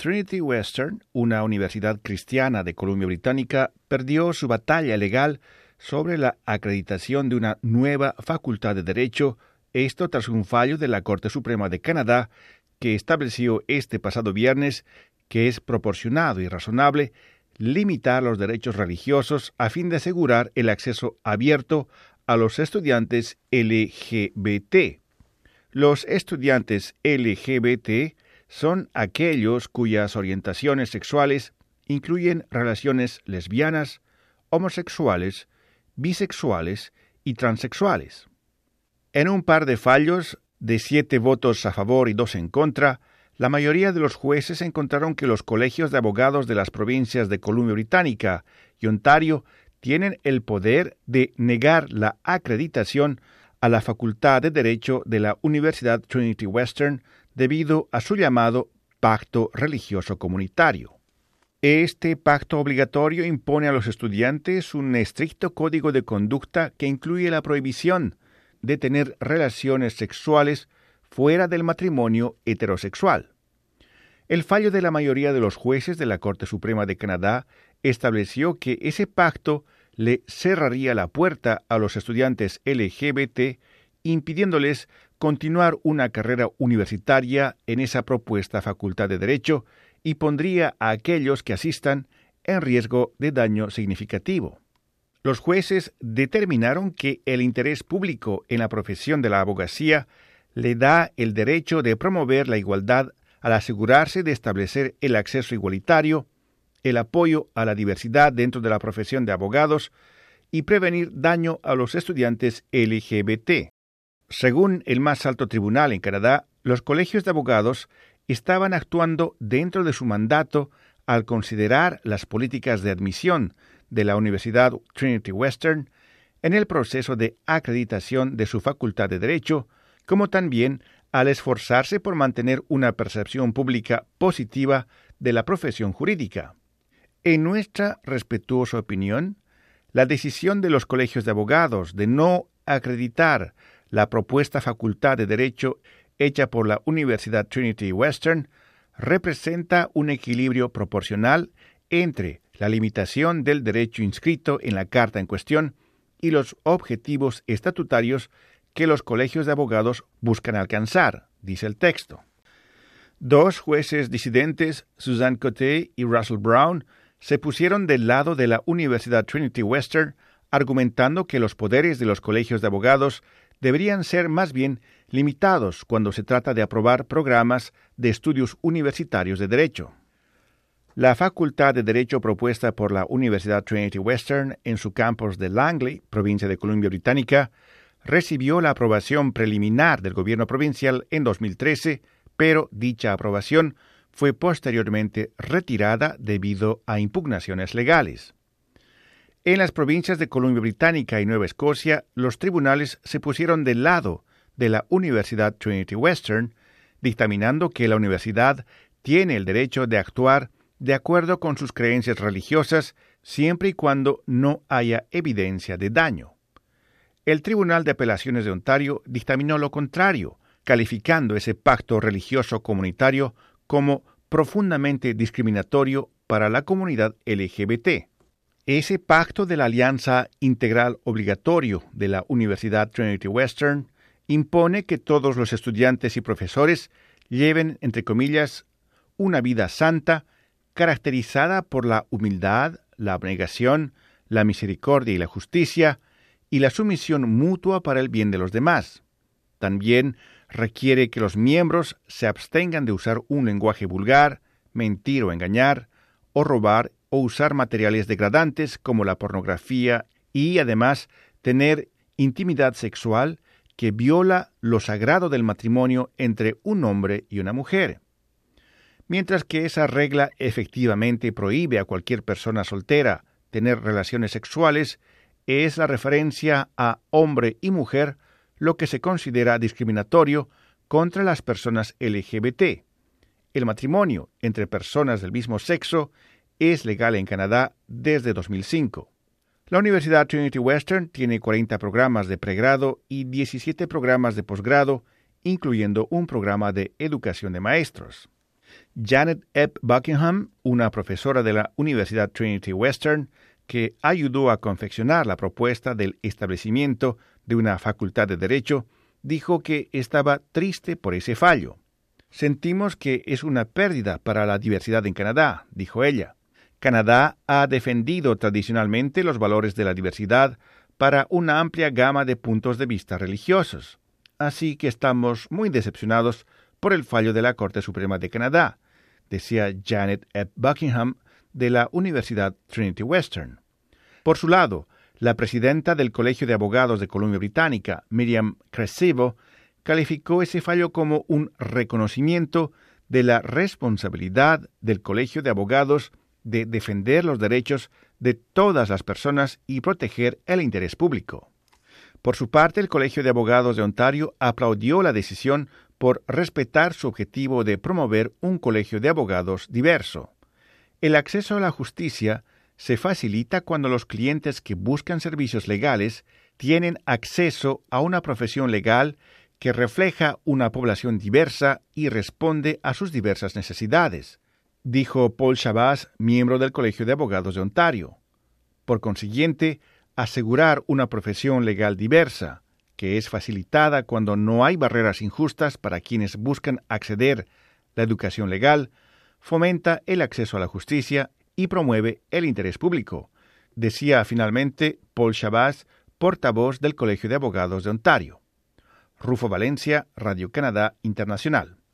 Trinity Western, una universidad cristiana de Columbia Británica, perdió su batalla legal sobre la acreditación de una nueva facultad de Derecho, esto tras un fallo de la Corte Suprema de Canadá que estableció este pasado viernes que es proporcionado y razonable limitar los derechos religiosos a fin de asegurar el acceso abierto a los estudiantes LGBT. Los estudiantes LGBT son aquellos cuyas orientaciones sexuales incluyen relaciones lesbianas, homosexuales, bisexuales y transexuales. En un par de fallos, de siete votos a favor y dos en contra, la mayoría de los jueces encontraron que los colegios de abogados de las provincias de Columbia Británica y Ontario tienen el poder de negar la acreditación a la Facultad de Derecho de la Universidad Trinity Western debido a su llamado pacto religioso comunitario. Este pacto obligatorio impone a los estudiantes un estricto código de conducta que incluye la prohibición de tener relaciones sexuales fuera del matrimonio heterosexual. El fallo de la mayoría de los jueces de la Corte Suprema de Canadá estableció que ese pacto le cerraría la puerta a los estudiantes LGBT, impidiéndoles continuar una carrera universitaria en esa propuesta facultad de Derecho y pondría a aquellos que asistan en riesgo de daño significativo. Los jueces determinaron que el interés público en la profesión de la abogacía le da el derecho de promover la igualdad al asegurarse de establecer el acceso igualitario, el apoyo a la diversidad dentro de la profesión de abogados y prevenir daño a los estudiantes LGBT. Según el más alto tribunal en Canadá, los colegios de abogados estaban actuando dentro de su mandato al considerar las políticas de admisión de la Universidad Trinity Western en el proceso de acreditación de su facultad de Derecho, como también al esforzarse por mantener una percepción pública positiva de la profesión jurídica. En nuestra respetuosa opinión, la decisión de los colegios de abogados de no acreditar la propuesta facultad de Derecho hecha por la Universidad Trinity Western representa un equilibrio proporcional entre la limitación del derecho inscrito en la carta en cuestión y los objetivos estatutarios que los colegios de abogados buscan alcanzar, dice el texto. Dos jueces disidentes, Suzanne Coté y Russell Brown, se pusieron del lado de la Universidad Trinity Western, argumentando que los poderes de los colegios de abogados deberían ser más bien limitados cuando se trata de aprobar programas de estudios universitarios de derecho. La Facultad de Derecho propuesta por la Universidad Trinity Western en su campus de Langley, provincia de Columbia Británica, recibió la aprobación preliminar del gobierno provincial en 2013, pero dicha aprobación fue posteriormente retirada debido a impugnaciones legales. En las provincias de Columbia Británica y Nueva Escocia, los tribunales se pusieron del lado de la Universidad Trinity Western, dictaminando que la universidad tiene el derecho de actuar de acuerdo con sus creencias religiosas siempre y cuando no haya evidencia de daño. El Tribunal de Apelaciones de Ontario dictaminó lo contrario, calificando ese pacto religioso comunitario como profundamente discriminatorio para la comunidad LGBT. Ese pacto de la Alianza Integral Obligatorio de la Universidad Trinity Western impone que todos los estudiantes y profesores lleven, entre comillas, una vida santa caracterizada por la humildad, la abnegación, la misericordia y la justicia, y la sumisión mutua para el bien de los demás. También requiere que los miembros se abstengan de usar un lenguaje vulgar, mentir o engañar, o robar o usar materiales degradantes como la pornografía y además tener intimidad sexual que viola lo sagrado del matrimonio entre un hombre y una mujer. Mientras que esa regla efectivamente prohíbe a cualquier persona soltera tener relaciones sexuales, es la referencia a hombre y mujer lo que se considera discriminatorio contra las personas LGBT. El matrimonio entre personas del mismo sexo es legal en Canadá desde 2005. La Universidad Trinity Western tiene 40 programas de pregrado y 17 programas de posgrado, incluyendo un programa de educación de maestros. Janet Ebb Buckingham, una profesora de la Universidad Trinity Western, que ayudó a confeccionar la propuesta del establecimiento de una facultad de Derecho, dijo que estaba triste por ese fallo. Sentimos que es una pérdida para la diversidad en Canadá, dijo ella. Canadá ha defendido tradicionalmente los valores de la diversidad para una amplia gama de puntos de vista religiosos. Así que estamos muy decepcionados por el fallo de la Corte Suprema de Canadá, decía Janet Ebb Buckingham de la Universidad Trinity Western. Por su lado, la presidenta del Colegio de Abogados de Columbia Británica, Miriam Cresivo, calificó ese fallo como un reconocimiento de la responsabilidad del Colegio de Abogados de defender los derechos de todas las personas y proteger el interés público. Por su parte, el Colegio de Abogados de Ontario aplaudió la decisión por respetar su objetivo de promover un colegio de abogados diverso. El acceso a la justicia se facilita cuando los clientes que buscan servicios legales tienen acceso a una profesión legal que refleja una población diversa y responde a sus diversas necesidades, dijo Paul Chabas, miembro del Colegio de Abogados de Ontario. Por consiguiente, asegurar una profesión legal diversa, que es facilitada cuando no hay barreras injustas para quienes buscan acceder a la educación legal, fomenta el acceso a la justicia y promueve el interés público, decía finalmente Paul Chabas, portavoz del Colegio de Abogados de Ontario. Rufo Valencia, Radio Canadá Internacional.